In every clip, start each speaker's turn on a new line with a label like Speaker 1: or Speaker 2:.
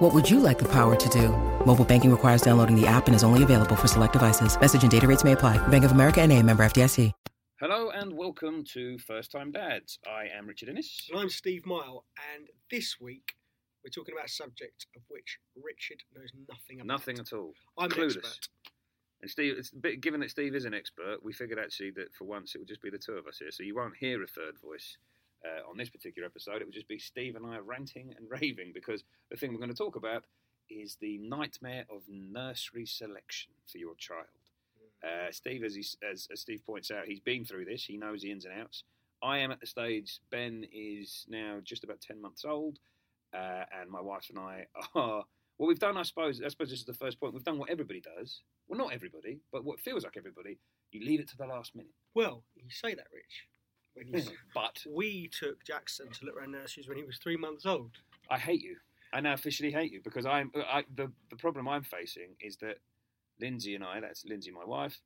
Speaker 1: What would you like the power to do? Mobile banking requires downloading the app and is only available for select devices. Message and data rates may apply. Bank of America and a member FDIC.
Speaker 2: Hello and welcome to First Time Dads. I am Richard Innes.
Speaker 3: And I'm Steve Myall, and this week we're talking about a subject of which Richard knows nothing about.
Speaker 2: Nothing at all.
Speaker 3: I'm an
Speaker 2: Clueless.
Speaker 3: expert.
Speaker 2: And Steve, it's, but given that Steve is an expert, we figured actually that for once it would just be the two of us here, so you won't hear a third voice uh, on this particular episode. It would just be Steve and I ranting and raving because the thing we're going to talk about is the nightmare of nursery selection for your child. Uh, Steve, as, he, as, as Steve points out, he's been through this. He knows the ins and outs. I am at the stage. Ben is now just about ten months old, uh, and my wife and I are. What we've done, I suppose, I suppose this is the first point. We've done what everybody does. Well, not everybody, but what feels like everybody. You leave it to the last minute.
Speaker 3: Well, you say that, Rich. When you s-
Speaker 2: But
Speaker 3: we took Jackson to look around nurseries when he was three months old.
Speaker 2: I hate you. I now officially hate you because I'm. I, the the problem I'm facing is that Lindsay and I, that's Lindsay, my wife.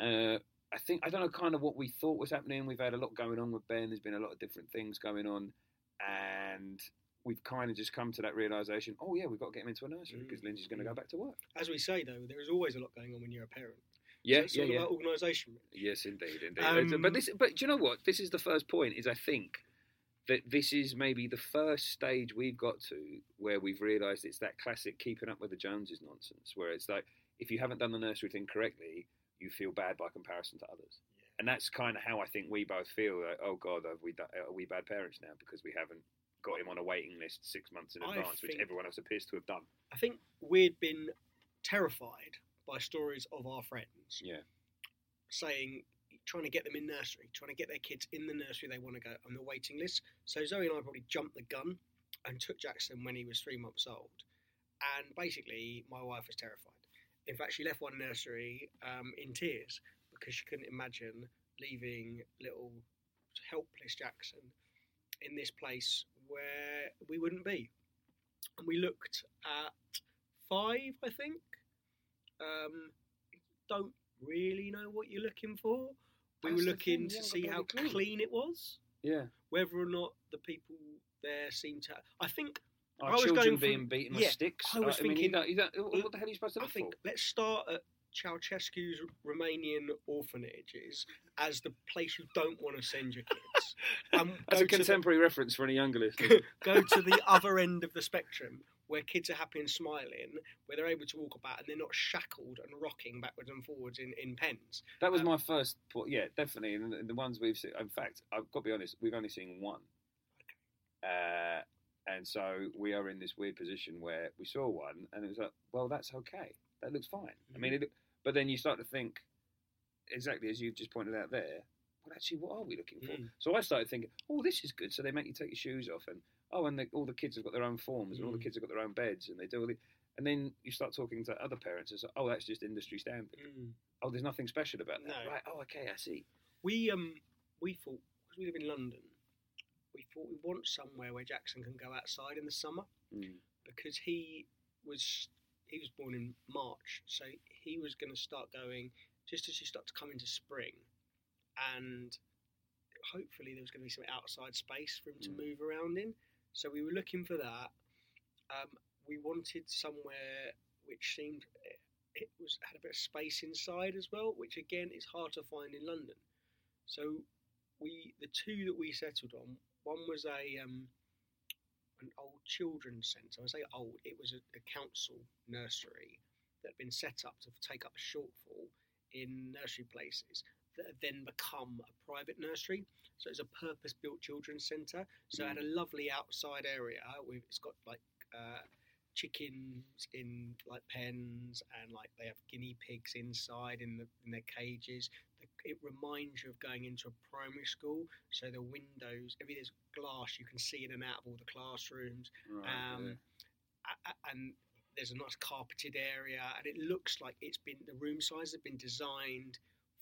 Speaker 2: Uh, I think I don't know kind of what we thought was happening. We've had a lot going on with Ben. There's been a lot of different things going on, and we've kind of just come to that realization. Oh yeah, we've got to get him into a nursery
Speaker 3: Mm.
Speaker 2: because Lindsay's going to go back to work.
Speaker 3: As we say, though, there is always a lot going on when you're a parent.
Speaker 2: Yeah,
Speaker 3: so it's
Speaker 2: yeah,
Speaker 3: all
Speaker 2: yeah.
Speaker 3: about organisation.
Speaker 2: Yes, indeed, indeed.
Speaker 3: Um,
Speaker 2: but this, but do you know what? This is the first point. Is I think that this is maybe the first stage we've got to where we've realised it's that classic keeping up with the Joneses nonsense, where it's like if you haven't done the nursery thing correctly, you feel bad by comparison to others. And that's kind of how I think we both feel. Like, oh God, are we are we bad parents now because we haven't got him on a waiting list six months in advance, which everyone else appears to have done.
Speaker 3: I think we'd been terrified by stories of our friends
Speaker 2: Yeah.
Speaker 3: saying, trying to get them in nursery, trying to get their kids in the nursery they want to go on the waiting list. So Zoe and I probably jumped the gun and took Jackson when he was three months old. And basically, my wife was terrified. In fact, she left one nursery um, in tears because she couldn't imagine leaving little helpless Jackson in this place where we wouldn't be. And we looked at five, I think. Um, don't really know what you're looking for. We
Speaker 2: That's
Speaker 3: were looking
Speaker 2: thing,
Speaker 3: to see how
Speaker 2: bloody
Speaker 3: clean. it was,
Speaker 2: Yeah.
Speaker 3: whether or not the people there seemed to. I think
Speaker 2: Our
Speaker 3: I was
Speaker 2: children
Speaker 3: going
Speaker 2: being
Speaker 3: from-
Speaker 2: beaten
Speaker 3: yeah,
Speaker 2: with sticks.
Speaker 3: I was
Speaker 2: mean, you
Speaker 3: thinking-
Speaker 2: don't, you don't, what the hell are you supposed to
Speaker 3: I think
Speaker 2: for?
Speaker 3: let's start at Ceausescu's Romanian orphanages as the place you don't want to send your kids. Um,
Speaker 2: That's a
Speaker 3: to the-
Speaker 2: contemporary reference for any younger listeners.
Speaker 3: go to the other end of the spectrum where kids are happy and smiling, where they're able to walk about and they're not shackled and rocking backwards and forwards in, in pens.
Speaker 2: That was
Speaker 3: Um,
Speaker 2: my first. po- Yeah, definitely. And the, the ones we've seen. In fact, I've got to be honest. We've only seen one. Uh, and so we are in this weird position where we saw one, and it was like, well, that's okay. That looks fine. I mean, it, but then you start to think, exactly as you've just pointed out there. Well, actually, what are we looking for?
Speaker 3: Mm.
Speaker 2: So I started thinking, oh, this is good. So they make you take your shoes off, and oh, and the, all the kids have got their own forms, and all the
Speaker 3: Mm.
Speaker 2: kids have got their own beds, and they do all the. And then you start talking to other parents, and say, oh, that's just industry standard. Oh, there's nothing special about that.
Speaker 3: No.
Speaker 2: Right. Oh, okay, I see.
Speaker 3: We um we thought because we live in London, we thought we want somewhere where Jackson can go outside in the summer
Speaker 2: Mm.
Speaker 3: because he was he was born in March, so he was going to start going just as you start to come into spring, and hopefully there was going to be some outside space for him to
Speaker 2: Mm.
Speaker 3: move around in. So we were looking for that. Um, we wanted somewhere which seemed it, it was had a bit of space inside as well, which again is hard to find in London. So we the two that we settled on, one was a um, an old children's centre. I say old, it was a, a council nursery that had been set up to take up a shortfall in nursery places that had then become a private nursery. So it's a purpose-built children's centre. So it had a lovely outside area. With, it's got like uh, chickens in like pens, and like they have guinea pigs inside in the in their cages. It reminds you of going into a primary school. So the windows, every there's glass, you can see in and out of all the classrooms.
Speaker 2: Right.
Speaker 3: Um, a- and there's a nice carpeted area, and it looks like it's been the room size has been designed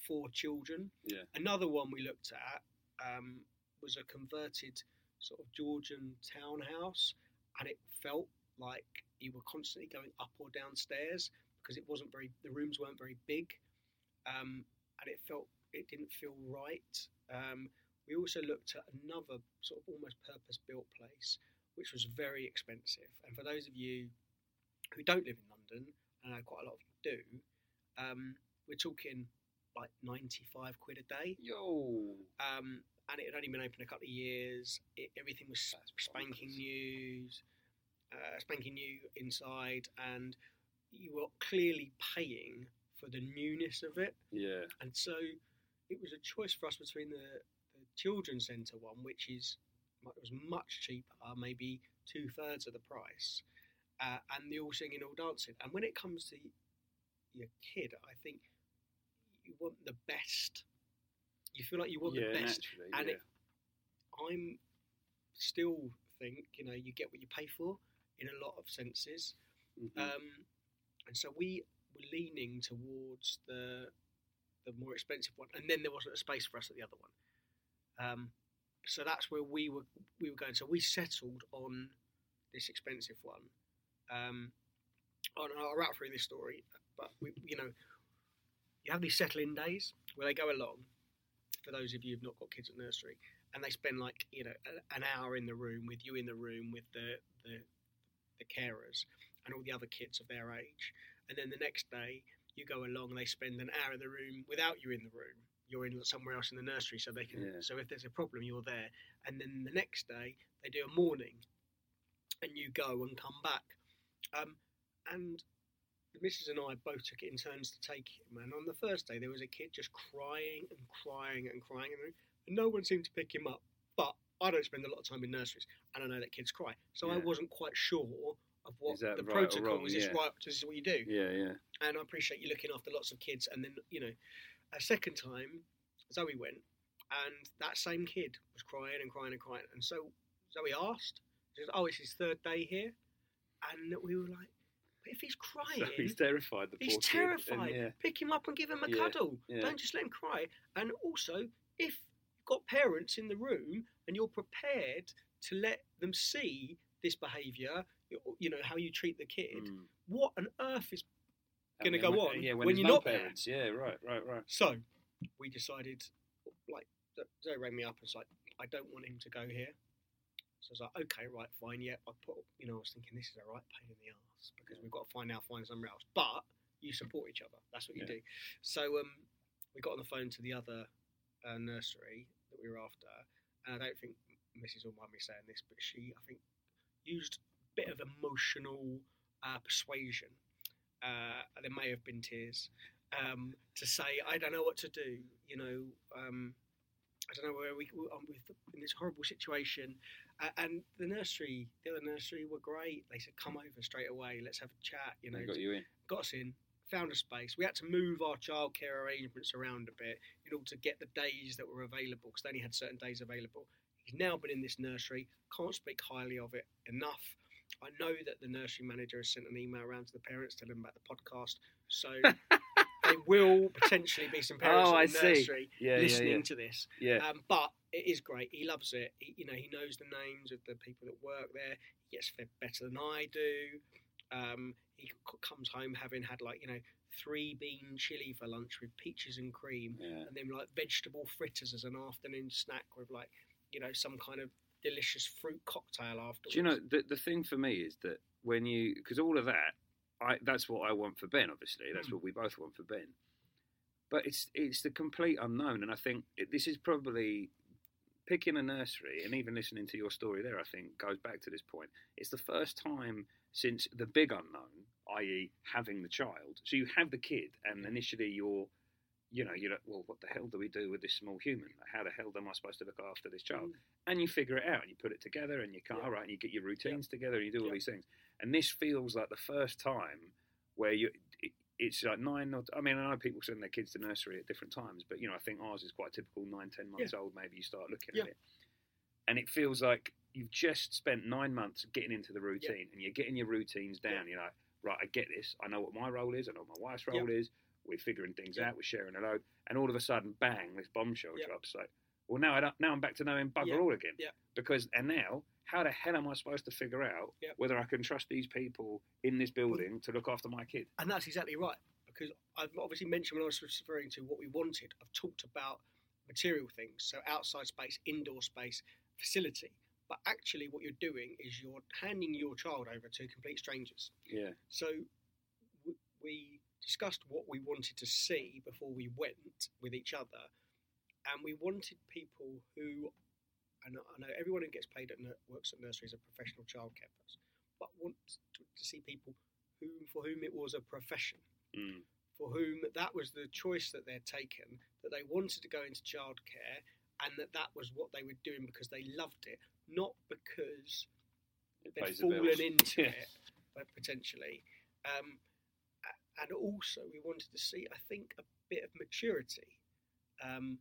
Speaker 3: for children.
Speaker 2: Yeah.
Speaker 3: Another one we looked at um, was a converted sort of Georgian townhouse, and it felt like you were constantly going up or downstairs because it wasn't very. The rooms weren't very big, um, and it felt it didn't feel right. Um, we also looked at another sort of almost purpose-built place, which was very expensive. And for those of you who don't live in London, and I know quite a lot of you do, um, we're talking like 95 quid a day.
Speaker 2: Yo.
Speaker 3: Um, and it had only been open a couple of years. It, everything was
Speaker 2: That's
Speaker 3: spanking
Speaker 2: bonkers.
Speaker 3: new, uh, spanking new inside, and you were clearly paying for the newness of it.
Speaker 2: Yeah.
Speaker 3: And so it was a choice for us between the, the children's centre one, which is it was much cheaper, maybe two thirds of the price, uh, and the all singing, all dancing. And when it comes to your kid, I think you want the best. You feel like you want
Speaker 2: yeah,
Speaker 3: the best. and
Speaker 2: yeah.
Speaker 3: it- I'm still think you know you get what you pay for in a lot of senses.
Speaker 2: Mhm.
Speaker 3: Um, and so we were leaning towards the the more expensive one, and then there wasn't a space for us at the other one. Um, so that's where we were we were going. So we settled on this expensive one. Um, I'll wrap through this story, but we, you know, you have these settle-in days where they go along. For those of you who've not got kids at nursery, and they spend like you know an hour in the room with you in the room with the the, the carers and all the other kids of their age, and then the next day you go along and they spend an hour in the room without you in the room. You're in somewhere else in the nursery, so they can.
Speaker 2: Yeah.
Speaker 3: So if there's a problem, you're there. And then the next day they do a morning, and you go and come back. Um, and the missus and I both took it in turns to take him. And on the first day, there was a kid just crying and crying and crying in the room, and no one seemed to pick him up. But I don't spend a lot of time in nurseries, and I know that kids cry, so I wasn't quite sure of what
Speaker 2: Is
Speaker 3: the
Speaker 2: right
Speaker 3: protocol
Speaker 2: was.
Speaker 3: is.
Speaker 2: Yeah.
Speaker 3: right? Is this what you do?
Speaker 2: Yeah, yeah.
Speaker 3: and I appreciate you looking after lots of kids. And then, you know, a second time, Zoe went, and that same kid was crying and crying and crying. And so Zoe asked, she says, "Oh, it's his third day here," and we were like, "But if he's crying,
Speaker 2: So he's terrified. The
Speaker 3: he's
Speaker 2: poor kid, and
Speaker 3: terrified.
Speaker 2: yeah.
Speaker 3: Pick him up and give him a
Speaker 2: Yeah,
Speaker 3: cuddle.
Speaker 2: yeah.
Speaker 3: Don't just let him cry." And also, if you've got parents in the room and you're prepared to let them see this behaviour, you- know how you treat the kid.
Speaker 2: Mm.
Speaker 3: What on earth is gonna go
Speaker 2: when-
Speaker 3: on
Speaker 2: Yeah, when,
Speaker 3: when you're
Speaker 2: no
Speaker 3: not there.
Speaker 2: parents. Yeah, right, right, right.
Speaker 3: So we decided, like, Zoe rang me up and was like, I don't want him to go here. So I was like, okay, right, fine, yeah. I put, you know, I was thinking this is a right pain in the ass because we've got to find out, find somewhere else. But you support each other. That's what you
Speaker 2: Yeah.
Speaker 3: do. So um, we got on the phone to the other uh, nursery that we were after, and I don't think Mrs. will mind me saying this, but she, I think, used a bit of emotional uh, persuasion. Uh, there may have been tears um, to say, I don't know what to do. You know, um, I don't know where we I'm with in this horrible situation. Uh, and the nursery, the other nursery, were great. They said, "Come over straight away. Let's have a chat." You know,
Speaker 2: They got you in.
Speaker 3: got us in, found a space. We had to move our childcare arrangements around a bit in order to get the days that were available because they only had certain days available. He's now been in this nursery. Can't speak highly of it enough. I know that the nursery manager has sent an email around to the parents telling them about the podcast. So there will potentially be some parents
Speaker 2: Oh,
Speaker 3: in the nursery
Speaker 2: Yeah,
Speaker 3: listening
Speaker 2: yeah,
Speaker 3: to this.
Speaker 2: yeah. Yeah.
Speaker 3: Um, but it is great. He loves it. He, you know, he knows the names of the people that work there. He gets fed better than I do. Um, he c- comes home having had like you know three bean chili for lunch with peaches and cream,
Speaker 2: yeah.
Speaker 3: and then like vegetable fritters as an afternoon snack with like you know some kind of delicious fruit cocktail afterwards.
Speaker 2: Do you know the the thing for me is that when you because all of that, I that's what I want for Ben. Obviously, that's
Speaker 3: Mm.
Speaker 2: what we both want for Ben. But it's it's the complete unknown, and I think it, this is probably picking a nursery and even listening to your story there. I think goes back to this point. It's the first time since the big unknown, i.e., having the child. So you have the kid, and initially you're. You know, you're like, well, what the hell do we do with this small human? How the hell am I supposed to look after this child?
Speaker 3: Mm.
Speaker 2: and you figure it out and you put it together and you can
Speaker 3: Yeah.
Speaker 2: right and you get your routines together and you do all
Speaker 3: Yeah.
Speaker 2: these things and this feels like the first time where you it, it's like nine or, I mean I know people send their kids to nursery at different times but you know I think ours is quite typical nine ten months old maybe you start looking
Speaker 3: Yeah.
Speaker 2: at it and it feels like you've just spent nine months getting into the routine and you're getting your routines down you're like right I get this I know what my role is I know what my wife's role is we're figuring things
Speaker 3: Yeah.
Speaker 2: out we're sharing a load and all of a sudden, bang, this bombshell
Speaker 3: Yep.
Speaker 2: drops. Like, well, now I don't, now I'm back to knowing bugger
Speaker 3: Yep.
Speaker 2: all again.
Speaker 3: Yep.
Speaker 2: Because and now, how the hell am I supposed to figure out whether I can trust these people in this building to look after my kid?
Speaker 3: And that's exactly right. Because I've obviously mentioned when I was referring to what we wanted, I've talked about material things, so outside space, indoor space, facility. But actually, what you're doing is you're handing your child over to complete strangers.
Speaker 2: Yeah.
Speaker 3: So we discussed what we wanted to see before we went with each other, and we wanted people who, and I know everyone who gets paid at works at nursery is a professional childcare person, but want to, to see people who for whom it was a profession,
Speaker 2: Mm.
Speaker 3: for whom that was the choice that they'd taken, that they wanted to go into childcare, and that that was what they were doing because they loved it, not because
Speaker 2: It
Speaker 3: they've
Speaker 2: pays the
Speaker 3: fallen into
Speaker 2: Yeah.
Speaker 3: it uh, potentially. Um, and also, we wanted to see, I think, a bit of maturity. Um,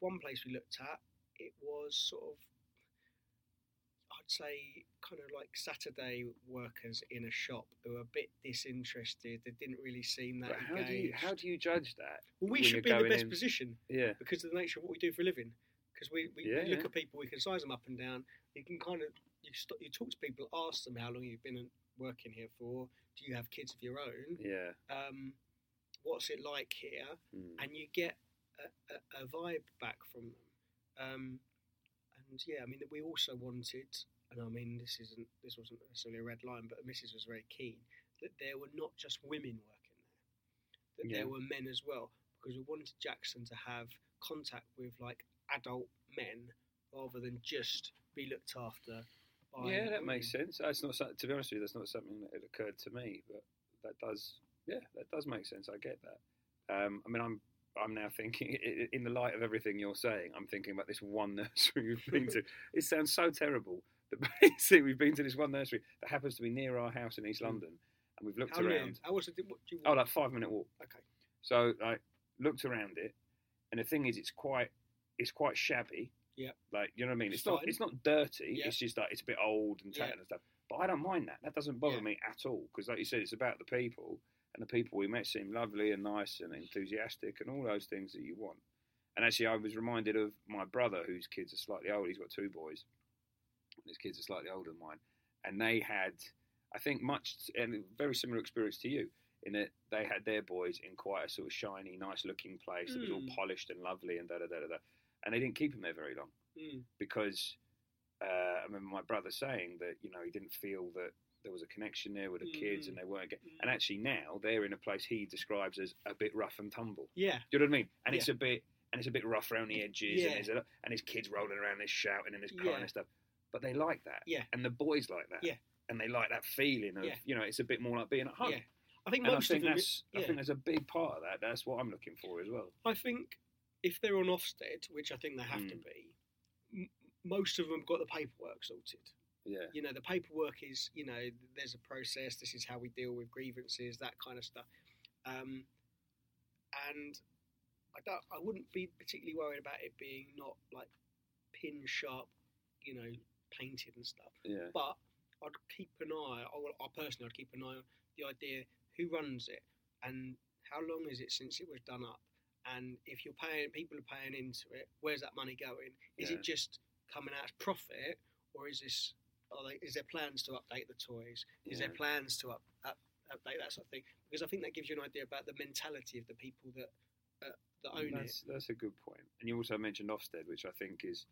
Speaker 3: one place we looked at, it was sort of, I'd say, kind of like Saturday workers in a shop who were a bit disinterested. They didn't really seem that
Speaker 2: But how
Speaker 3: engaged.
Speaker 2: do you how do you judge that?
Speaker 3: well, we should be in the best
Speaker 2: in-
Speaker 3: position
Speaker 2: Yeah.
Speaker 3: because of the nature of what we do for a living. Because we, we,
Speaker 2: Yeah,
Speaker 3: we look
Speaker 2: yeah.
Speaker 3: at people, we can size them up and down. You can kind of you, st- you talk to people, ask them how long you've been working here for. Do you have kids of your own?
Speaker 2: Yeah.
Speaker 3: Um, what's it like here?
Speaker 2: Mm.
Speaker 3: And you get a, a, a vibe back from them. Um, and yeah, I mean, we also wanted, and I mean, this isn't this wasn't necessarily a red line, but missus was very keen that there were not just women working there, that
Speaker 2: Yeah.
Speaker 3: there were men as well, because we wanted Jackson to have contact with like adult men rather than just be looked after.
Speaker 2: Yeah, that makes sense. That's not to be honest with you. That's not something that occurred to me, but that does. Yeah, that does make sense. I get that. Um, I mean, I'm I'm now thinking in the light of everything you're saying. I'm thinking about this one nursery we've been to. It sounds so terrible, that basically we've been to this one nursery that happens to be near our house in East London, and we've looked
Speaker 3: How near?
Speaker 2: around.
Speaker 3: How was it? What do you
Speaker 2: Oh, like five minute walk.
Speaker 3: okay.
Speaker 2: So I looked around it, and the thing is, it's quite it's quite shabby.
Speaker 3: Yeah.
Speaker 2: Like you know what I mean?
Speaker 3: It's
Speaker 2: It's, not it's not dirty.
Speaker 3: Yeah.
Speaker 2: It's just like it's a bit old and
Speaker 3: Yeah.
Speaker 2: and stuff. But I don't mind that. That doesn't bother
Speaker 3: Yeah.
Speaker 2: me at all because, like you said, it's about the people, and the people we met seemed lovely and nice and enthusiastic and all those things that you want. And actually, I was reminded of my brother, whose kids are slightly older. He's got two boys. And his kids are slightly older than mine, and they had, I think, much and very similar experience to you in that they had their boys in quite a sort of shiny, nice looking place that was all
Speaker 3: Mm.
Speaker 2: polished and lovely and da da da da da. And they didn't keep him there very long
Speaker 3: Mm.
Speaker 2: because uh, I remember my brother saying that you know he didn't feel that there was a connection there with the kids and
Speaker 3: Mm.
Speaker 2: they weren't. Get-
Speaker 3: Mm.
Speaker 2: and actually now they're in a place he describes as a bit rough and tumble.
Speaker 3: Yeah.
Speaker 2: Do you know what I mean? And it's a bit and it's a bit rough around the edges
Speaker 3: Yeah.
Speaker 2: and there's a, and his kids rolling around, there's shouting and there's crying
Speaker 3: Yeah.
Speaker 2: and stuff. But they like that.
Speaker 3: Yeah.
Speaker 2: And the boys like that.
Speaker 3: Yeah.
Speaker 2: And they like that feeling of
Speaker 3: Yeah.
Speaker 2: you know it's a bit more like being at home.
Speaker 3: Yeah. I think
Speaker 2: And I
Speaker 3: most
Speaker 2: think
Speaker 3: of
Speaker 2: that's I think there's a big part of that. That's what I'm looking for as well.
Speaker 3: I think if they're on Ofsted, which I think they have to
Speaker 2: Mm.
Speaker 3: be, m- most of them have got the paperwork sorted.
Speaker 2: Yeah.
Speaker 3: You know, the paperwork is, you know, there's a process. This is how we deal with grievances, that kind of stuff. Um, and I don't, I wouldn't be particularly worried about it being not like pin sharp, you know, painted and stuff.
Speaker 2: Yeah.
Speaker 3: But I'd keep an eye. I, I personally, I'd keep an eye on the idea who runs it and how long is it since it was done up, and if you're paying, people are paying into it. Where's that money going? Is
Speaker 2: Yeah.
Speaker 3: it just coming out as profit, or is this? Are they, is there plans to update the toys? Is there plans to up, up, update that sort of thing? Because I think that gives you an idea about the mentality of the people that uh, that own it.
Speaker 2: That's, that's a good point. And you also mentioned Ofsted, which I think is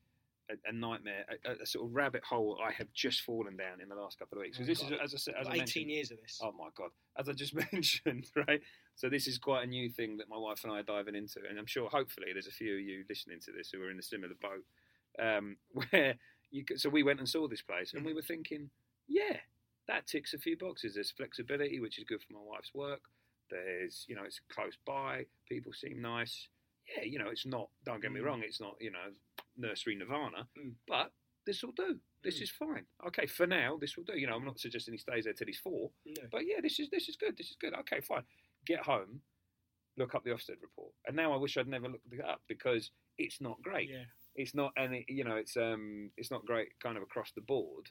Speaker 2: a, a nightmare, a, a sort of rabbit hole I have just fallen down in the last couple of weeks.
Speaker 3: Oh,
Speaker 2: Because this
Speaker 3: God.
Speaker 2: is, as I said, as I
Speaker 3: 18 years of this.
Speaker 2: Oh my god! As I just mentioned, right? So this is quite a new thing that my wife and I are diving into, and I'm sure, hopefully, there's a few of you listening to this who are in a similar boat. Um, where you could, so we went and saw this place, and we were thinking, yeah, that ticks a few boxes. There's flexibility, which is good for my wife's work. There's, you know, it's close by. People seem nice. Yeah, you know, it's not. Don't get me
Speaker 3: Mm.
Speaker 2: wrong. It's not, you know, nursery nirvana,
Speaker 3: Mm.
Speaker 2: but this will do. This
Speaker 3: Mm.
Speaker 2: is fine. Okay, for now, this will do. You know, I'm not suggesting he stays there till he's four.
Speaker 3: No.
Speaker 2: But yeah, this is this is good. This is good. Okay, fine. Get home, look up the Ofsted report, and now I wish I'd never looked it up because it's not great.
Speaker 3: Yeah.
Speaker 2: It's not, and it, you know, it's um, it's not great kind of across the board.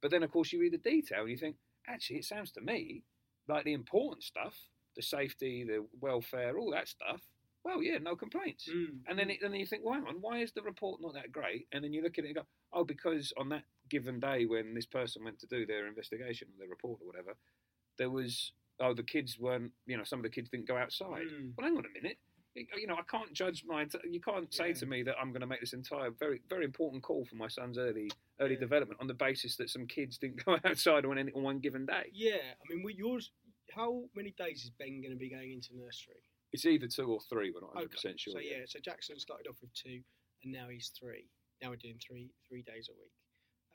Speaker 2: But then, of course, you read the detail and you think, actually, it sounds to me like the important stuff, the safety, the welfare, all that stuff, well, yeah, no complaints.
Speaker 3: Mm.
Speaker 2: And then, it, and then you think, well, hang on, why is the report not that great? And then you look at it and go, oh, because on that given day when this person went to do their investigation or their report or whatever, there was, oh, the kids weren't, you know, some of the kids didn't go outside.
Speaker 3: Mm.
Speaker 2: Well, hang on a minute. You know, I can't judge my. You can't say
Speaker 3: Yeah.
Speaker 2: to me that I'm going to make this entire very, very important call for my son's early, early
Speaker 3: Yeah.
Speaker 2: development on the basis that some kids didn't go outside on any on one given day.
Speaker 3: Yeah, I mean, with yours, how many days is Ben going to be going into nursery?
Speaker 2: It's either two or three. We're not 100
Speaker 3: Okay,
Speaker 2: percent sure.
Speaker 3: So
Speaker 2: yet.
Speaker 3: yeah, so Jackson started off with two, and now he's three. Now we're doing three three days a week.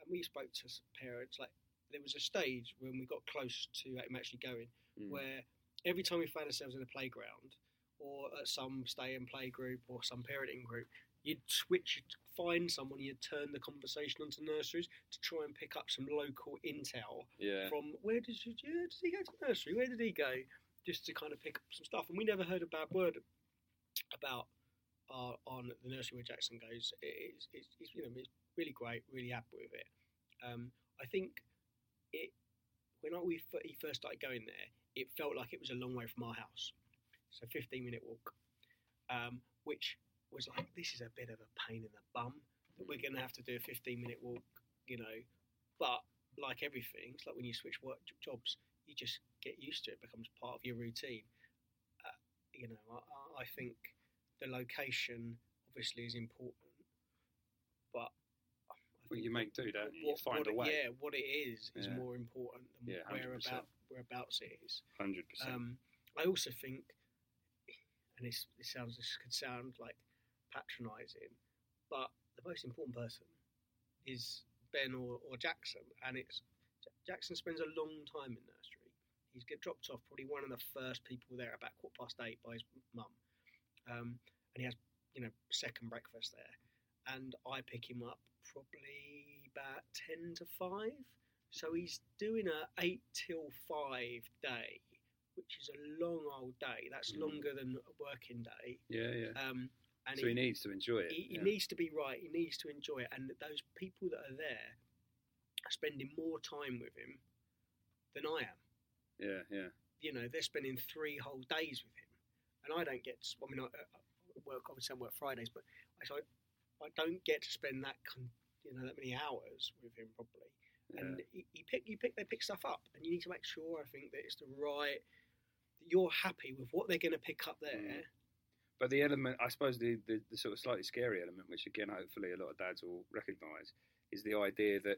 Speaker 3: And we spoke to parents like there was a stage when we got close to him actually going,
Speaker 2: Mm.
Speaker 3: where every time we found ourselves in a playground or at some stay and play group or some parenting group, you'd switch, you'd find someone, you'd turn the conversation onto nurseries to try and pick up some local intel
Speaker 2: yeah.
Speaker 3: from where did you did he go to nursery? Where did he go? Just to kind of pick up some stuff, and we never heard a bad word about uh, on the nursery where Jackson goes. It's, it's, it's you know it's really great, really happy with it. Um, I think it when we he first started going there, it felt like it was a long way from our house, so 15 minute walk, um, which was like this is a bit of a pain in the bum that we're going to have to do a 15 minute walk, you know, but like everything, it's like when you switch work jobs, you just get used to it. It becomes part of your routine. Uh, you know, I, I- think the location obviously is important, but
Speaker 2: Well, you make do, don't you? You
Speaker 3: what-
Speaker 2: find
Speaker 3: what
Speaker 2: a
Speaker 3: it-
Speaker 2: way.
Speaker 3: Yeah, what it is is
Speaker 2: Yeah.
Speaker 3: more important than
Speaker 2: Yeah,
Speaker 3: where
Speaker 2: 100%.
Speaker 3: whereabouts it is.
Speaker 2: Hundred percent.
Speaker 3: Um, I also think, and this, this sounds this could sound like patronising, but the most important person is Ben or, or Jackson, and it's Jackson spends a long time in nursery. He's get dropped off probably one of the first people there about quarter past eight by his mum, um, and he has you know second breakfast there, and I pick him up probably about ten to five. So he's doing a eight till five day, which is a long old day. That's
Speaker 2: Mm.
Speaker 3: longer than a working day.
Speaker 2: yeah, yeah.
Speaker 3: Um, and
Speaker 2: so he, needs to enjoy it.
Speaker 3: he, he
Speaker 2: yeah.
Speaker 3: needs to be right. He needs to enjoy it. And those people that are there are spending more time with him than I am.
Speaker 2: Yeah, yeah.
Speaker 3: You know, they're spending three whole days with him, and I don't get. To, I mean, I, I work obviously I work Fridays, but I so I, I don't get to spend that con, you know that many hours with him probably.
Speaker 2: yeah.
Speaker 3: And he, he pick you pick they pick stuff up, and you need to make sure I think that it's the right. That you're happy with what they're going to pick up there.
Speaker 2: Mm. But the element, I suppose, the, the, the sort of slightly scary element, which again, hopefully, a lot of dads will recognise, is the idea that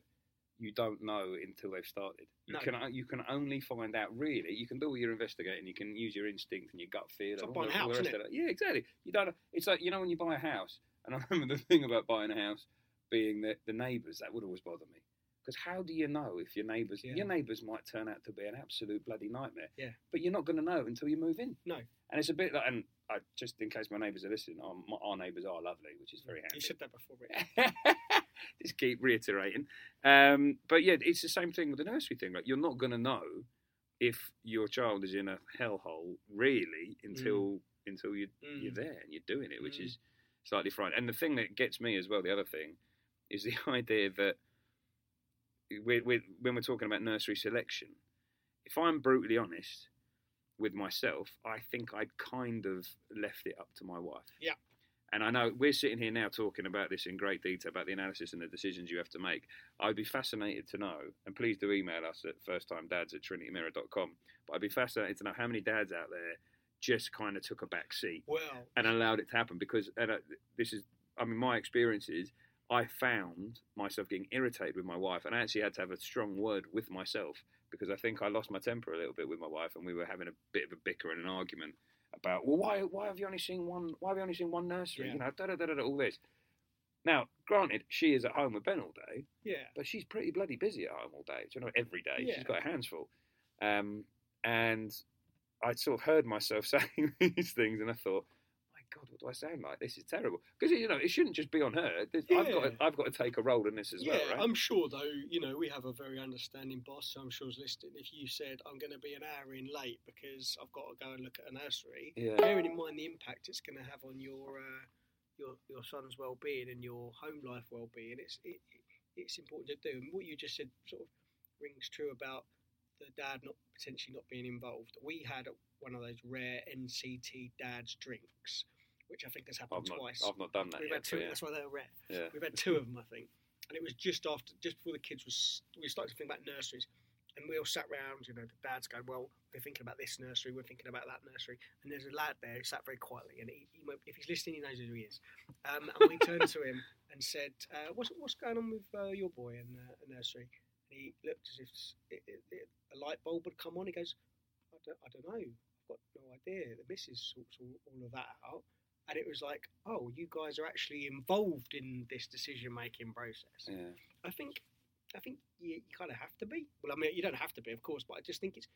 Speaker 2: you don't know until they've started. You
Speaker 3: No.
Speaker 2: can you can only find out really. You can do all your investigating. You can use your instinct and your gut feel.
Speaker 3: It's like buying a house, isn't
Speaker 2: of Yeah, exactly. You don't. It's like you know when you buy a house, and I remember the thing about buying a house being that the neighbours that would always bother me. Because how do you know if your neighbours
Speaker 3: Yeah.
Speaker 2: your neighbours might turn out to be an absolute bloody nightmare?
Speaker 3: Yeah.
Speaker 2: But you're not going to know until you move in.
Speaker 3: No.
Speaker 2: And it's a bit like, and I, just in case my neighbours are listening, our, our neighbours are lovely, which is very handy.
Speaker 3: You said that before.
Speaker 2: just keep reiterating. Um, but yeah, it's the same thing with the nursery thing. Like you're not going to know if your child is in a hellhole really until until you
Speaker 3: Mm.
Speaker 2: you're there and you're doing it, which
Speaker 3: Mm.
Speaker 2: is slightly frightening. And the thing that gets me as well, the other thing, is the idea that we we when we're talking about nursery selection, if I'm brutally honest with myself, I think I'd kind of left it up to my wife.
Speaker 3: Yeah.
Speaker 2: And I know we're sitting here now talking about this in great detail about the analysis and the decisions you have to make. I'd be fascinated to know, and please do email us at firsttimedads at trinitymirror.com. But I'd be fascinated to know how many dads out there just kind of took a back seat
Speaker 3: Well,
Speaker 2: and allowed it to happen because and, uh, this is I mean my experience is I found myself getting irritated with my wife and I actually had to have a strong word with myself because I think I lost my temper a little bit with my wife and we were having a bit of a bicker and an argument about well why why have you only seen one why have you only seen one nursery
Speaker 3: Yeah.
Speaker 2: you know da da da da all this now granted she is at home with Ben all day
Speaker 3: yeah.
Speaker 2: but she's pretty bloody busy at home all day. You know, every day
Speaker 3: Yeah.
Speaker 2: she's got her hands full. Um, and I sort of heard myself saying these things, and I thought, God, what do I sound like? This is terrible. Because you know, it shouldn't just be on her. There's- I've got, to, I've got to take a role in this as
Speaker 3: yeah,
Speaker 2: well, right?
Speaker 3: I'm sure though, you know, we have a very understanding boss, so I'm sure he's listening. If you said I'm going to be an hour in late because I've got to go and look at a nursery,
Speaker 2: yeah,
Speaker 3: bearing in mind the impact it's going to have on your uh, your your son's well-being and your home life well-being, it's it, it's important to do. And what you just said sort of rings true about the dad not potentially not being involved. We had one of those rare NCT dad's drinks which I think has happened
Speaker 2: I've not,
Speaker 3: twice.
Speaker 2: I've not done that
Speaker 3: We've
Speaker 2: yet.
Speaker 3: had two.
Speaker 2: yeah.
Speaker 3: That's why they're rare.
Speaker 2: yeah.
Speaker 3: We've had two of them, I think, and it was just after, just before the kids was. We started to think about nurseries, and we all sat round. You know, the dads going, "Well, we're thinking about this nursery. We're thinking about that nursery." And there's a lad there who sat very quietly, and he, he, if he's listening, he knows who he is. Um, and we turned to him and said, uh, "What's what's going on with uh, your boy in uh, a nursery?" And he looked as if it, it, it, a light bulb had come on. He goes, "I don't, I don't know. I've got no idea." The missus sorts all, all of that out. And it was like, oh, you guys are actually involved in this decision-making process.
Speaker 2: yeah.
Speaker 3: I think, I think you, you kind of have to be. Well, I mean, you don't have to be, of course, but I just think it's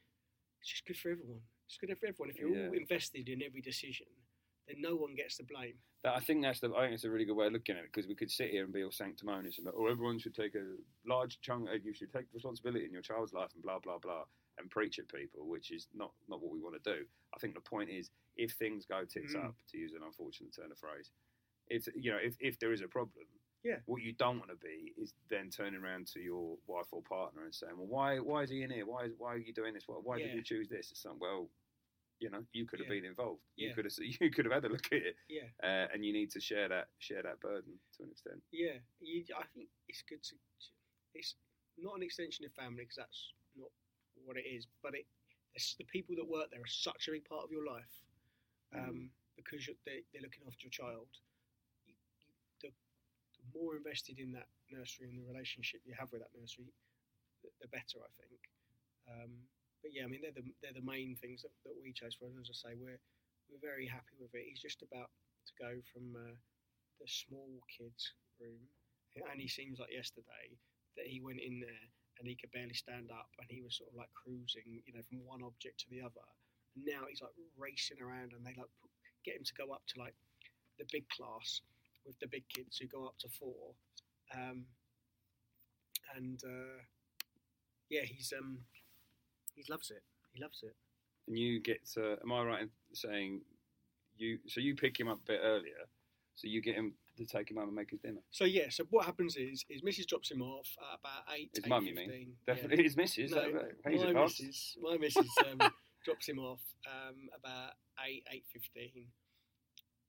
Speaker 3: it's just good for everyone. It's good for everyone. If you're all invested in every decision, then no one gets the blame.
Speaker 2: That, I think that's the. I think it's a really good way of looking at it because we could sit here and be all sanctimonious and, oh, everyone should take a large chunk. Uh, you should take responsibility in your child's life and blah blah blah and preach at people, which is not not what we want to do. I think the point is, if things go tits
Speaker 3: Mm.
Speaker 2: up, to use an unfortunate turn of phrase, if you know, if, if there is a problem,
Speaker 3: Yeah.
Speaker 2: what you don't want to be is then turning around to your wife or partner and saying, well, why why is he in here? Why is, why are you doing this? Why, why did you choose this? It's something. Well, you know, you could have
Speaker 3: Yeah.
Speaker 2: been involved. You could have you could have had a look at it
Speaker 3: Yeah,
Speaker 2: uh, and you need to share that share that burden to an extent.
Speaker 3: yeah. You, I think it's good to. It's not an extension of family because that's not what it is, but it. It's the people that work there are such a big part of your life, um, because they, they're looking after your child. You, you, the, the more invested in that nursery and the relationship you have with that nursery, the, the better, I think. Um, but yeah, I mean, they're the they're the main things that, that we chose for. And as I say, we're we're very happy with it. He's just about to go from uh, the small kids room, and he seems like yesterday that he went in there and he could barely stand up, and he was sort of like cruising, you know, from one object to the other. Now he's like racing around, and they like get him to go up to like the big class with the big kids who go up to four. Um, and uh, yeah, he's um, he loves it. He loves it.
Speaker 2: And you get to, am I right in saying you so you pick him up a bit earlier, so you get him to take him home and make his dinner.
Speaker 3: So yeah, so what happens is, is Mrs. drops him off at about eight.
Speaker 2: His mum, you mean? Definitely his missus.
Speaker 3: No, my missus, my missus um, drops him off um, about eight eight fifteen.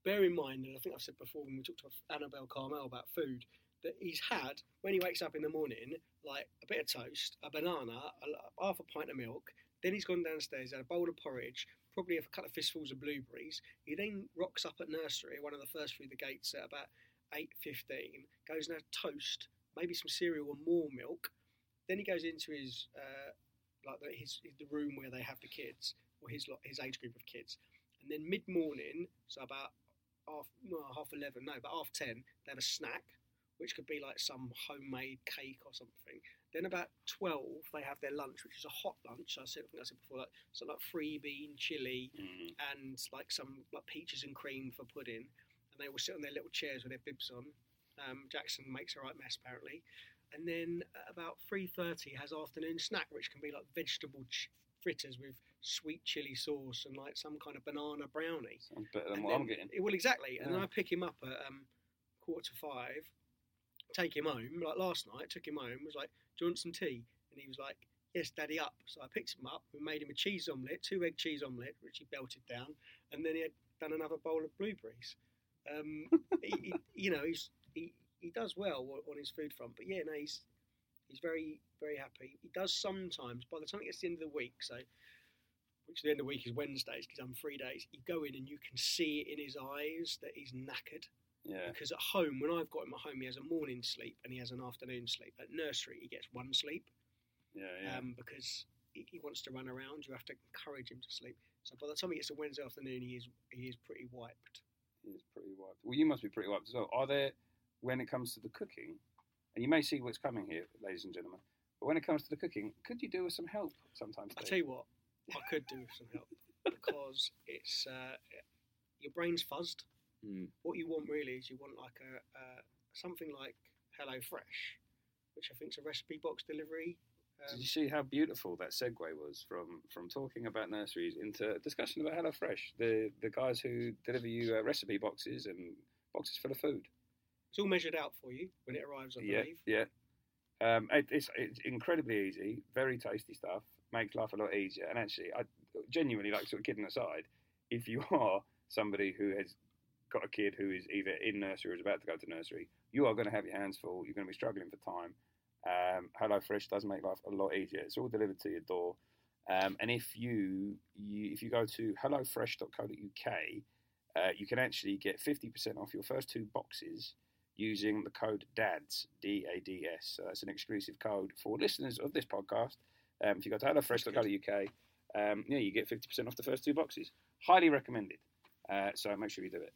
Speaker 3: Bear in mind, and I think I've said before when we talked to Annabel Karmel about food, that he's had when he wakes up in the morning, like a bit of toast, a banana, a, half a pint of milk. Then he's gone downstairs, had a bowl of porridge, probably a couple of fistfuls of blueberries. He then rocks up at nursery, one of the first through the gates at about eight fifteen. Goes and has toast, maybe some cereal and more milk. Then he goes into his uh, like the, his the room where they have the kids or his his age group of kids, and then mid morning, so about half no half eleven, no, but half ten, they have a snack, which could be like some homemade cake or something. Then about twelve, they have their lunch, which is a hot lunch. I said I think I said before, like so like free bean chili
Speaker 2: Mm.
Speaker 3: and like some like peaches and cream for pudding, and they will sit on their little chairs with their bibs on. Um, Jackson makes a right mess apparently, and then at about three thirty has afternoon snack, which can be like vegetable ch- fritters with sweet chili sauce and like some kind of banana brownie.
Speaker 2: Sounds better than
Speaker 3: And
Speaker 2: what I'm getting.
Speaker 3: Well, exactly. And then I pick him up at um, quarter to five, take him home. Like last night, took him home. Was like, "Do you want some tea?" And he was like, "Yes, Daddy, up." So I picked him up. We made him a cheese omelette, two egg cheese omelette, which he belted down, and then he had done another bowl of blueberries. Um, he, he, you know, he's he, he does well on- his food front. But yeah, no, he's he's very very happy. He does sometimes. By the time it gets to the end of the week, so which the end of the week is Wednesdays because I'm three days. You go in and you can see it in his eyes that he's knackered.
Speaker 2: Yeah.
Speaker 3: Because at home, when I've got him at home, he has a morning sleep and he has an afternoon sleep. At nursery, he gets one sleep
Speaker 2: Yeah. Yeah.
Speaker 3: um, because he, he wants to run around. You have to encourage him to sleep. So by the time he gets to Wednesday afternoon, he is he is pretty wiped.
Speaker 2: He's pretty wiped. Well, you must be pretty wiped as well. Are there, when it comes to the cooking, and you may see what's coming here, ladies and gentlemen, but when it comes to the cooking, could you do with some help sometimes?
Speaker 3: I
Speaker 2: Dave?
Speaker 3: tell you what, I could do with some help because it's uh, your brain's fuzzed.
Speaker 2: Mm.
Speaker 3: What you want really is you want like a uh, something like Hello Fresh, which I think is a recipe box delivery.
Speaker 2: Did
Speaker 3: Um,
Speaker 2: you see how beautiful that segue was from from talking about nurseries into a discussion about HelloFresh? The the guys who deliver you uh, recipe boxes and boxes full of food.
Speaker 3: It's all measured out for you when it arrives, I
Speaker 2: yeah,
Speaker 3: believe.
Speaker 2: yeah. Um, it, it's it's incredibly easy, very tasty stuff. Makes life a lot easier. And actually, I genuinely like sort of kidding aside. If you are somebody who has got a kid who is either in nursery or is about to go to nursery, you are going to have your hands full. You're going to be struggling for time. Um, HelloFresh does make life a lot easier. It's all delivered to your door. Um, and if you, you if you go to hellofresh.co.uk, uh, you can actually get 50% off your first two boxes using the code DADS, D A D S. So that's an exclusive code for listeners of this podcast. Um, if you go to hellofresh.co.uk, um, yeah, you get 50% off the first two boxes. Highly recommended. Uh, so make sure you do it.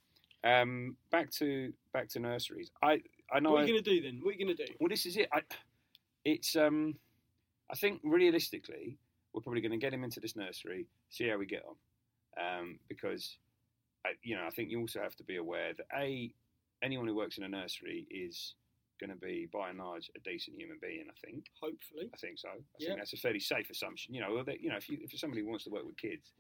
Speaker 2: Um, back to back to nurseries. I I know.
Speaker 3: What are you going to do then? What are you going to do?
Speaker 2: well, this is it. I, it's um, I think realistically, we're probably going to get him into this nursery, see how we get on, um, because, I, you know, I think you also have to be aware that a anyone who works in a nursery is going to be by and large a decent human being. I think.
Speaker 3: Hopefully.
Speaker 2: I think so. I
Speaker 3: Yeah.
Speaker 2: think that's a fairly safe assumption. You know, that, you know, if you if somebody wants to work with kids,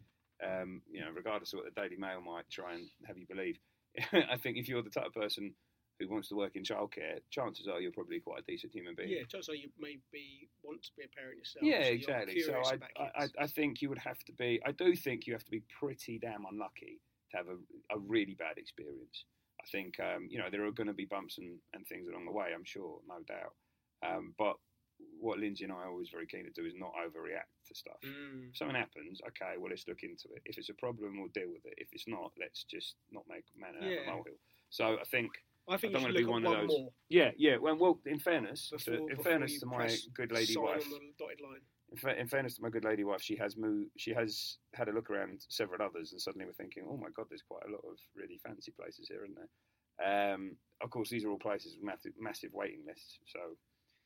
Speaker 2: um, you know, regardless of what the Daily Mail might try and have you believe, I think if you're the type of person who wants to work in childcare, chances are you're probably quite a decent human being.
Speaker 3: Yeah, so you maybe want to be a parent yourself.
Speaker 2: Yeah,
Speaker 3: so
Speaker 2: exactly. So I, I. I think you would have to be. I do think you have to be pretty damn unlucky to have a, a really bad experience. I think um, you know there are going to be bumps and, and things along the way. I'm sure, no doubt. Um, but what Lindsay and I are always very keen to do is not overreact to stuff.
Speaker 3: Mm.
Speaker 2: If something happens, okay, well let's look into it. If it's a problem, we'll deal with it. If it's not, let's just not make man out of a molehill. So I think
Speaker 3: I think
Speaker 2: I don't
Speaker 3: look
Speaker 2: be
Speaker 3: at
Speaker 2: one of those-
Speaker 3: more
Speaker 2: yeah, yeah. Well, well in fairness, to, in fairness to my good lady wife,
Speaker 3: on the dotted line.
Speaker 2: in, fa- in fairness to my good lady wife, she has moved. She has had a look around several others, and suddenly we're thinking, oh my god, there's quite a lot of really fancy places here, isn't there? Um, of course, these are all places with massive, massive waiting lists, so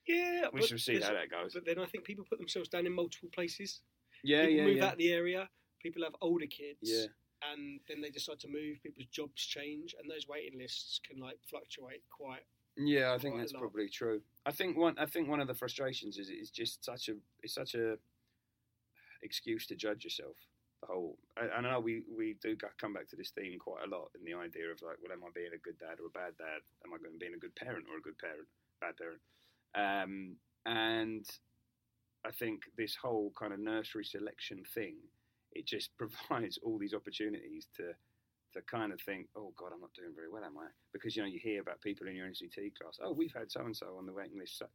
Speaker 3: Yeah,
Speaker 2: we shall see how that goes.
Speaker 3: But then I think people put themselves down in multiple places.
Speaker 2: Yeah,
Speaker 3: people
Speaker 2: yeah,
Speaker 3: move
Speaker 2: yeah.
Speaker 3: out of the area. People have older kids.
Speaker 2: Yeah.
Speaker 3: And then they decide to move. People's jobs change, and those waiting lists can like fluctuate quite.
Speaker 2: Yeah, I think that's probably true. I think one. I think one of the frustrations is it's just such a. It's such a excuse to judge yourself. The whole. I, I know we we do come back to this theme quite a lot in the idea of like, well, am I being a good dad or a bad dad? Am I going to be a good parent or a good parent, bad parent? Um, and I think this whole kind of nursery selection thing, it just provides all these opportunities to to kind of think, oh God, I'm not doing very well, am I? Because you know you hear about people in your NCT class, oh, we've had so and so on the waiting list at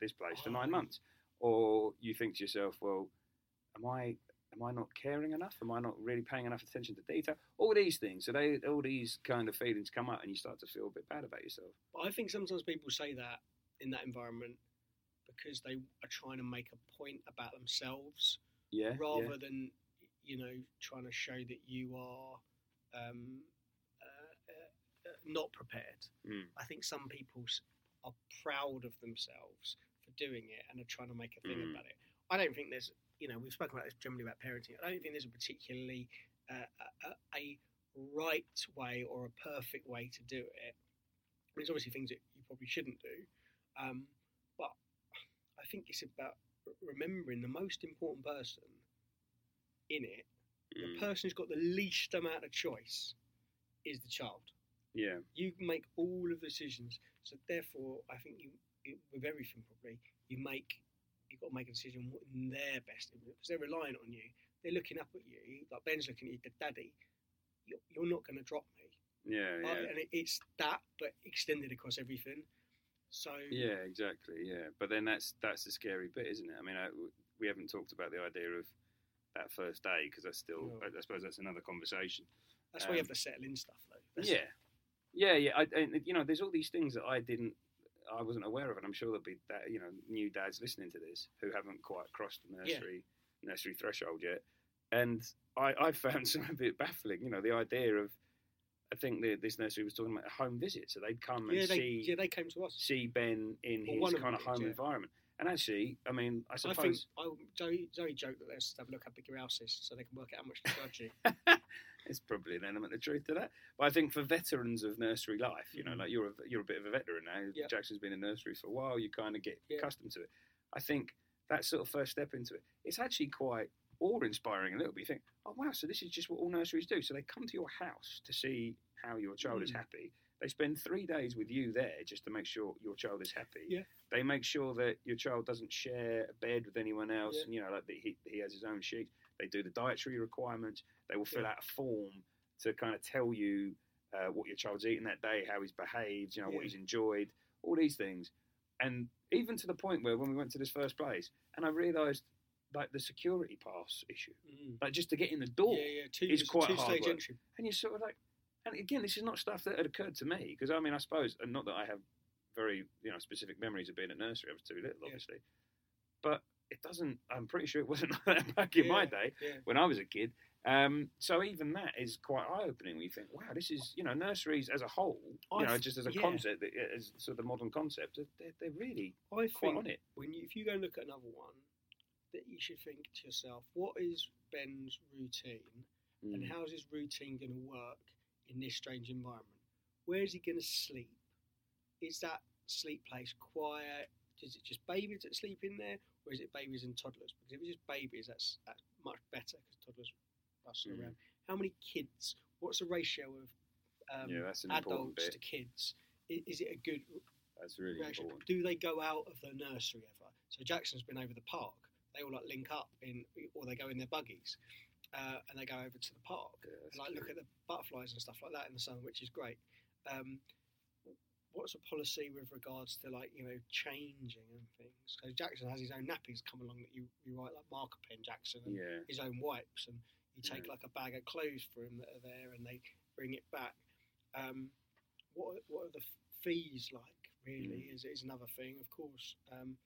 Speaker 2: this place for nine
Speaker 3: oh.
Speaker 2: months, or you think to yourself, well, am I am I not caring enough? Am I not really paying enough attention to detail? All these things, so they all these kind of feelings come up, and you start to feel a bit bad about yourself.
Speaker 3: But I think sometimes people say that in that environment because they are trying to make a point about themselves
Speaker 2: Yeah,
Speaker 3: rather
Speaker 2: yeah.
Speaker 3: than you know trying to show that you are um, uh, uh, uh, not prepared.
Speaker 2: Mm.
Speaker 3: I think some people are proud of themselves for doing it and are trying to make a thing
Speaker 2: Mm.
Speaker 3: about it. I don't think there's, you know, we've spoken about this generally about parenting. I don't think there's a particularly uh, a, a right way or a perfect way to do it. There's obviously things that you probably shouldn't do, um, but I think it's about remembering the most important person in it.
Speaker 2: Mm.
Speaker 3: The person who's got the least amount of choice is the child
Speaker 2: yeah,
Speaker 3: you make all of the decisions. So therefore, I think you, you with everything probably you make you've got to make a decision what in their best interest because they're relying on you. They're looking up at you like Ben's looking at you, the Daddy. You're, you're not going to drop me,
Speaker 2: yeah, yeah.
Speaker 3: and it, it's that, but extended across everything. So
Speaker 2: Yeah, exactly. Yeah, but then that's that's the scary bit, isn't it? I mean, I, we haven't talked about the idea of that first day because that's still.
Speaker 3: No.
Speaker 2: I, I suppose that's another conversation.
Speaker 3: that's why you
Speaker 2: Um,
Speaker 3: have to settle in stuff, though. That's-
Speaker 2: Yeah, yeah, yeah. I, and, you know, there's all these things that I didn't, I wasn't aware of, and I'm sure there'll be that you know new dads listening to this who haven't quite crossed the
Speaker 3: Yeah.
Speaker 2: nursery nursery threshold yet, and I I found some a bit baffling. You know, the idea of. I think the, this nursery was talking about a home visit, so they'd come and
Speaker 3: yeah, they,
Speaker 2: see
Speaker 3: yeah, they came to us.
Speaker 2: see Ben in
Speaker 3: Well,
Speaker 2: his
Speaker 3: of
Speaker 2: kind of
Speaker 3: did,
Speaker 2: home
Speaker 3: yeah.
Speaker 2: environment. And actually, I mean, I suppose
Speaker 3: I think I, Zoe, Zoe joked that let's have a look how big your house is so they can work out how much to charge you.
Speaker 2: it's probably an element of truth to that. But I think for veterans of nursery life, you know,
Speaker 3: Mhm.
Speaker 2: like you're a, you're a bit of a veteran now.
Speaker 3: Yeah.
Speaker 2: Jackson's been in nursery for a while. You kind of get
Speaker 3: Yeah.
Speaker 2: accustomed to it. I think that sort of first step into it, it's actually quite awe-inspiring a little bit. You think, oh wow, so this is just what all nurseries do. So they come to your house to see how your child is
Speaker 3: Mm.
Speaker 2: happy. They spend three days with you there just to make sure your child is happy.
Speaker 3: Yeah.
Speaker 2: They make sure that your child doesn't share a bed with anyone else,
Speaker 3: Yeah.
Speaker 2: and you know, like that he, he has his own sheet. They do the dietary requirements. They will fill
Speaker 3: Yeah.
Speaker 2: out a form to kind of tell you uh, what your child's eating that day, how he's behaved, you know, what he's enjoyed, all these things. And even to the point where when we went to this first place, and I realised like the security pass issue,
Speaker 3: Mm.
Speaker 2: like just to get in the door,
Speaker 3: Yeah, yeah. Two,
Speaker 2: It's quite hard
Speaker 3: stage
Speaker 2: work.
Speaker 3: entry.
Speaker 2: and you're sort of like, and again, this is not stuff that had occurred to me because I mean, I suppose, and not that I have very you know specific memories of being at nursery. I was too little,
Speaker 3: Yeah.
Speaker 2: obviously, but it doesn't. I'm pretty sure it wasn't like that back in my day
Speaker 3: Yeah.
Speaker 2: when I was a kid. Um, so even that is quite eye opening. when you think, wow, this is you know nurseries as a whole, you
Speaker 3: I
Speaker 2: know, just as a
Speaker 3: yeah.
Speaker 2: concept, as sort of the modern concept, they're, they're really
Speaker 3: I
Speaker 2: quite on it.
Speaker 3: when you, if you go and look at another one, that you should think to yourself, what is Ben's routine, and
Speaker 2: Mm.
Speaker 3: how's his routine going to work in this strange environment? Where is he going to sleep? Is that sleep place quiet? Is it just babies that sleep in there, or is it babies and toddlers? Because if it's just babies, that's that's much better because toddlers rustle
Speaker 2: Mm.
Speaker 3: around. How many kids? What's the ratio of um,
Speaker 2: yeah, that's an important
Speaker 3: adults to kids? Is, is it a good
Speaker 2: That's really
Speaker 3: reaction.
Speaker 2: important.
Speaker 3: Do they go out of the nursery ever? So Jackson's been over the park. They all like link up in, or they go in their buggies, uh, and they go over to the park
Speaker 2: Yeah,
Speaker 3: and like look at the butterflies and stuff like that in the sun, which is great. Um, what's the policy with regards to like you know changing and things? So Jackson has his own nappies come along that you, you write like marker pen Jackson and
Speaker 2: Yeah.
Speaker 3: his own wipes, and you take
Speaker 2: Yeah.
Speaker 3: like a bag of clothes for him that are there, and they bring it back. Um, what are- what are the fees like? Really,
Speaker 2: Mm.
Speaker 3: is is another thing, of course. Um,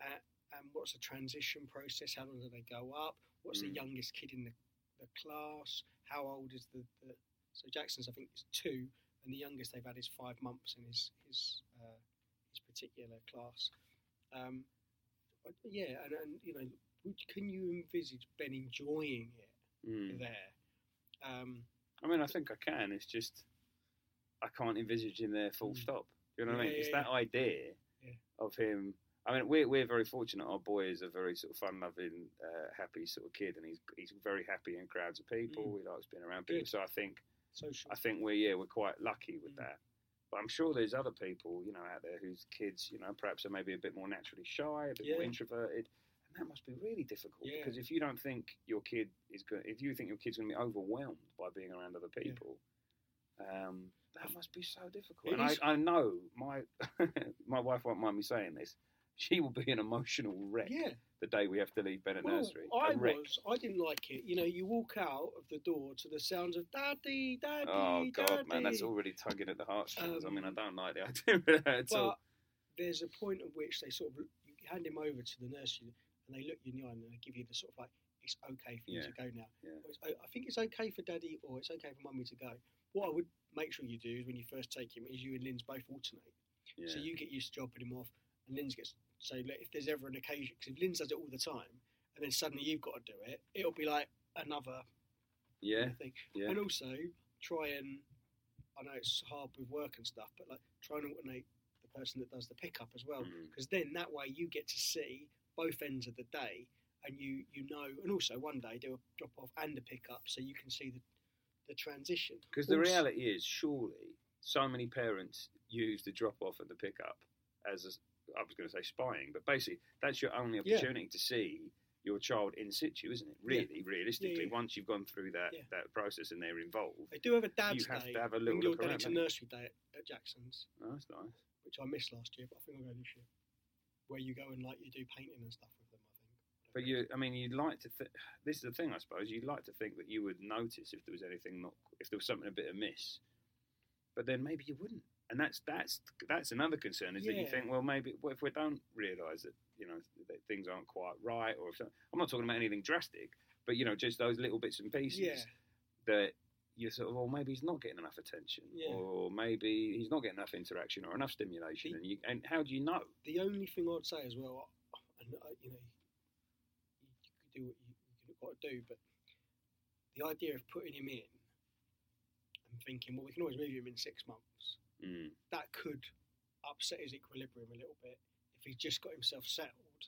Speaker 3: uh, and what's the transition process? How long do they go up? What's the
Speaker 2: Mm.
Speaker 3: youngest kid in the, the class? How old is the, the so Jackson's I think is two, and the youngest they've had is five months in his his uh, his particular class. Um, yeah, and, and you know, would, can you envisage Ben enjoying it
Speaker 2: Mm.
Speaker 3: there? Um,
Speaker 2: I mean, I think I can. It's just I can't envisage him there full
Speaker 3: Mm.
Speaker 2: stop. You know what I
Speaker 3: Yeah,
Speaker 2: mean? It's
Speaker 3: yeah,
Speaker 2: that idea
Speaker 3: Yeah.
Speaker 2: of him. I mean, we're we're very fortunate. Our boy is a very sort of fun-loving, uh, happy sort of kid, and he's he's very happy in crowds of people. He likes being around people.
Speaker 3: Mm. Good.
Speaker 2: So I think
Speaker 3: social.
Speaker 2: I think we're yeah we're quite lucky with
Speaker 3: Mm.
Speaker 2: that. But I'm sure there's other people you know out there whose kids you know perhaps are maybe a bit more naturally shy, a bit more introverted, and that must be really difficult
Speaker 3: Yeah.
Speaker 2: because if you don't think your kid is going, if you think your kid's going to be overwhelmed by being around other people, um, that must be so difficult.
Speaker 3: It
Speaker 2: and
Speaker 3: is.
Speaker 2: I, I know my my wife won't mind me saying this. She will be an emotional wreck
Speaker 3: yeah.
Speaker 2: the day we have to leave Bennett
Speaker 3: Well,
Speaker 2: Nursery.
Speaker 3: I
Speaker 2: a wreck.
Speaker 3: was. I didn't like it. You know, you walk out of the door to the sounds of "Daddy, Daddy,
Speaker 2: Oh God,
Speaker 3: Daddy."
Speaker 2: man, that's already tugging at the heartstrings. I mean, I
Speaker 3: Um,
Speaker 2: don't like the idea of that at all.
Speaker 3: But there's a point at which they sort of you hand him over to the nursery and they look you in the eye and they give you the sort of like it's okay for you
Speaker 2: Yeah.
Speaker 3: to go now.
Speaker 2: Yeah.
Speaker 3: Or it's, o- I think it's okay for daddy or it's okay for mummy to go. What I would make sure you do is when you first take him is you and Lynn's both alternate.
Speaker 2: Yeah.
Speaker 3: So you get used to dropping him off and Lynn's gets so look, if there's ever an occasion because if Lynn's does it all the time and then suddenly you've got to do it, it'll be like another
Speaker 2: yeah,
Speaker 3: thing.
Speaker 2: yeah.
Speaker 3: And also try and I know it's hard with work and stuff, but like try and alternate the person that does the pickup as well,
Speaker 2: Mm.
Speaker 3: because then that way you get to see both ends of the day, and you you know, and also one day do a drop off and a pickup, so you can see the the transition.
Speaker 2: Because the reality is, surely, so many parents use the drop off and the pickup as, a, I was going to say spying, but basically, that's your only
Speaker 3: Yeah.
Speaker 2: opportunity to see your child in situ, isn't it?
Speaker 3: Yeah.
Speaker 2: Really, realistically,
Speaker 3: yeah.
Speaker 2: once you've gone through that,
Speaker 3: Yeah.
Speaker 2: that process and they're involved.
Speaker 3: They do have a dad's
Speaker 2: You have
Speaker 3: day.
Speaker 2: to have a
Speaker 3: bring
Speaker 2: little
Speaker 3: your
Speaker 2: look
Speaker 3: daddy
Speaker 2: around,
Speaker 3: to nursery day at, at Jackson's,
Speaker 2: Oh, that's nice.
Speaker 3: which I missed last year, but I think I'll go this year, where you go and like you do painting and stuff with them. I think.
Speaker 2: But you, I mean, you'd like to. Th- this is the thing, I suppose. You'd like to think that you would notice if there was anything not, if there was something a bit amiss. But then maybe you wouldn't, and that's that's that's another concern. Is that you think, well, maybe what if we don't realise that you know that things aren't quite right, or if I'm not talking about anything drastic, but you know, just those little bits and pieces
Speaker 3: Yeah.
Speaker 2: that you sort of, well, maybe he's not getting enough attention,
Speaker 3: Yeah.
Speaker 2: or maybe he's not getting enough interaction or enough stimulation,
Speaker 3: The-
Speaker 2: and you, and how do you know?
Speaker 3: the only thing I'd say as well, and uh, you know, you, you could do what you, you've got to do, but the idea of putting him in and thinking, well, we can always move him in six months,
Speaker 2: Mm,
Speaker 3: that could upset his equilibrium a little bit if he's just got himself settled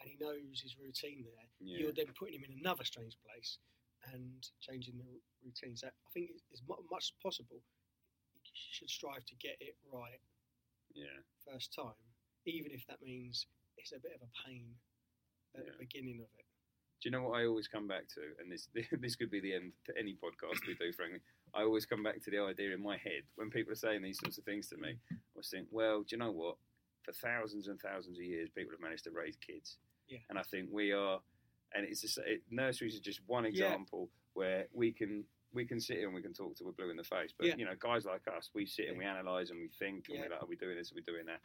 Speaker 3: and he knows his routine there.
Speaker 2: yeah.
Speaker 3: You're then putting him in another strange place and changing the routine. So I think as much as possible. You should strive to get it right
Speaker 2: yeah.
Speaker 3: first time, even if that means it's a bit of a pain at
Speaker 2: Yeah.
Speaker 3: the beginning of it.
Speaker 2: Do you know what I always come back to? And this this could be the end to any podcast we do, frankly. I always come back to the idea in my head when people are saying these sorts of things to me. I was think, well, do you know what? For thousands and thousands of years, people have managed to raise kids,
Speaker 3: Yeah.
Speaker 2: and I think we are. And it's just, it, nurseries are just one
Speaker 3: Yeah.
Speaker 2: example where we can we can sit here and we can talk to we're blue in the face. But
Speaker 3: Yeah.
Speaker 2: you know, guys like us, we sit and we analyse and we think and
Speaker 3: Yeah.
Speaker 2: we're like, are we doing this? Are we doing that?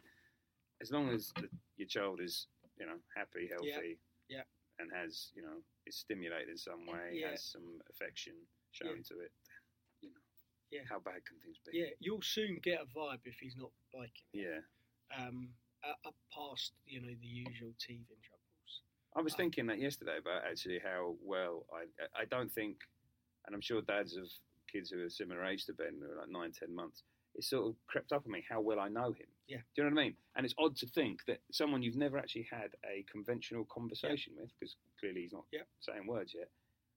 Speaker 2: As long as the, your child is, you know, happy, healthy,
Speaker 3: Yeah.
Speaker 2: and has, you know, is stimulated in some way,
Speaker 3: Yeah.
Speaker 2: has some affection shown
Speaker 3: Yeah.
Speaker 2: to it,
Speaker 3: Yeah.
Speaker 2: how bad can things be?
Speaker 3: Yeah, you'll soon get a vibe if he's not liking it.
Speaker 2: Yeah.
Speaker 3: Um, uh, up past you know the usual teething troubles.
Speaker 2: I was
Speaker 3: Uh,
Speaker 2: thinking that yesterday about actually how well I I don't think, and I'm sure dads of kids who are similar age to Ben, who are like nine, ten months, it sort of crept up on me how well I know him.
Speaker 3: Yeah.
Speaker 2: Do you know what I mean? And it's odd to think that someone you've never actually had a conventional conversation with, because clearly he's not
Speaker 3: Yeah.
Speaker 2: saying words yet,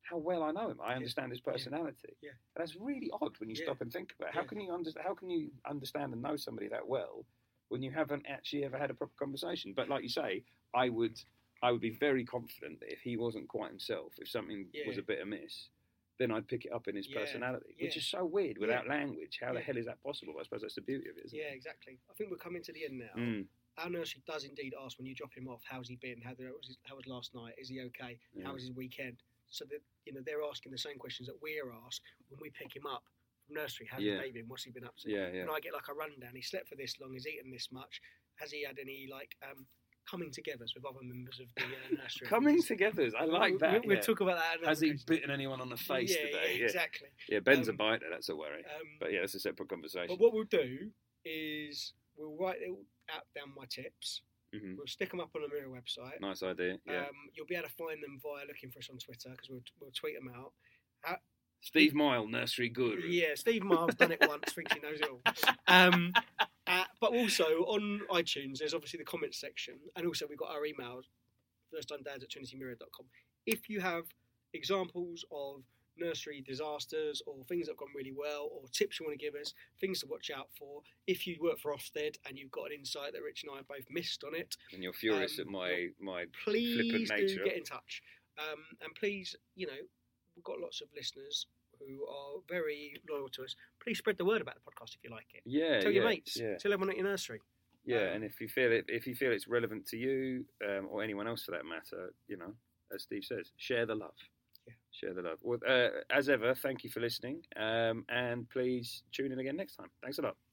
Speaker 2: how well I know him. I understand his personality.
Speaker 3: Yeah.
Speaker 2: And that's really odd when you
Speaker 3: Yeah.
Speaker 2: stop and think about it. How
Speaker 3: Yeah.
Speaker 2: can you under, how can you understand and know somebody that well when you haven't actually ever had a proper conversation? But like you say, I would I would be very confident that if he wasn't quite himself, if something was a bit amiss, then I'd pick it up in his
Speaker 3: Yeah,
Speaker 2: personality, which is so weird without
Speaker 3: Yeah.
Speaker 2: language. How the hell is that possible? I suppose that's the beauty of it, isn't it?
Speaker 3: Yeah, exactly. I think we're coming to the end now.
Speaker 2: Mm,
Speaker 3: Our nursery does indeed ask when you drop him off, "How's he been? How, was his, how was last night? Is he okay?
Speaker 2: Yeah.
Speaker 3: How was his weekend?" So that you know they're asking the same questions that we're asked when we pick him up from nursery. How's
Speaker 2: Yeah.
Speaker 3: day? What's he been up to?
Speaker 2: yeah, yeah.
Speaker 3: And I get like a rundown. He slept for this long. He's eaten this much. Has he had any like um, coming togethers with other members of the uh, nursery?
Speaker 2: Coming togethers, I like
Speaker 3: We'll-
Speaker 2: that.
Speaker 3: We'll,
Speaker 2: yeah.
Speaker 3: talk about that.
Speaker 2: Has he bitten anyone on the face
Speaker 3: yeah,
Speaker 2: today?
Speaker 3: Yeah, exactly.
Speaker 2: Yeah, Ben's
Speaker 3: Um,
Speaker 2: a biter. That's a worry.
Speaker 3: Um,
Speaker 2: But yeah, that's a separate conversation.
Speaker 3: But what we'll do is we'll write it out down my tips.
Speaker 2: Hmm
Speaker 3: We'll stick them up on the Mirror website.
Speaker 2: Nice idea. Yeah.
Speaker 3: Um, you'll be able to find them via looking for us on Twitter because we'll, we'll tweet them out.
Speaker 2: Steve Myall, nursery guru.
Speaker 3: Yeah, Steve Myall's done it once, thinks he knows it all. Um, uh, but also on iTunes, there's obviously the comments section, and also we've got our emails, firsttimedads at trinitymirror.com. If you have examples of nursery disasters or things that have gone really well or tips you want to give us, things to watch out for, if you work for Ofsted and you've got an insight that Rich and I have both missed on it,
Speaker 2: And you're furious
Speaker 3: Um,
Speaker 2: at my my
Speaker 3: please
Speaker 2: flippant nature.
Speaker 3: do get in touch. Um, and please, you know, we've got lots of listeners who are very loyal to us. Please spread the word about the podcast if you like it.
Speaker 2: Yeah,
Speaker 3: Tell
Speaker 2: yeah,
Speaker 3: your mates.
Speaker 2: Yeah,
Speaker 3: Tell everyone at your nursery.
Speaker 2: yeah.
Speaker 3: Um,
Speaker 2: and if you feel it, if you feel it's relevant to you um, or anyone else for that matter, you know, as Steve says, share the love. Share the love. Well, uh, as ever, thank you for listening, um, and please tune in again next time. Thanks a lot.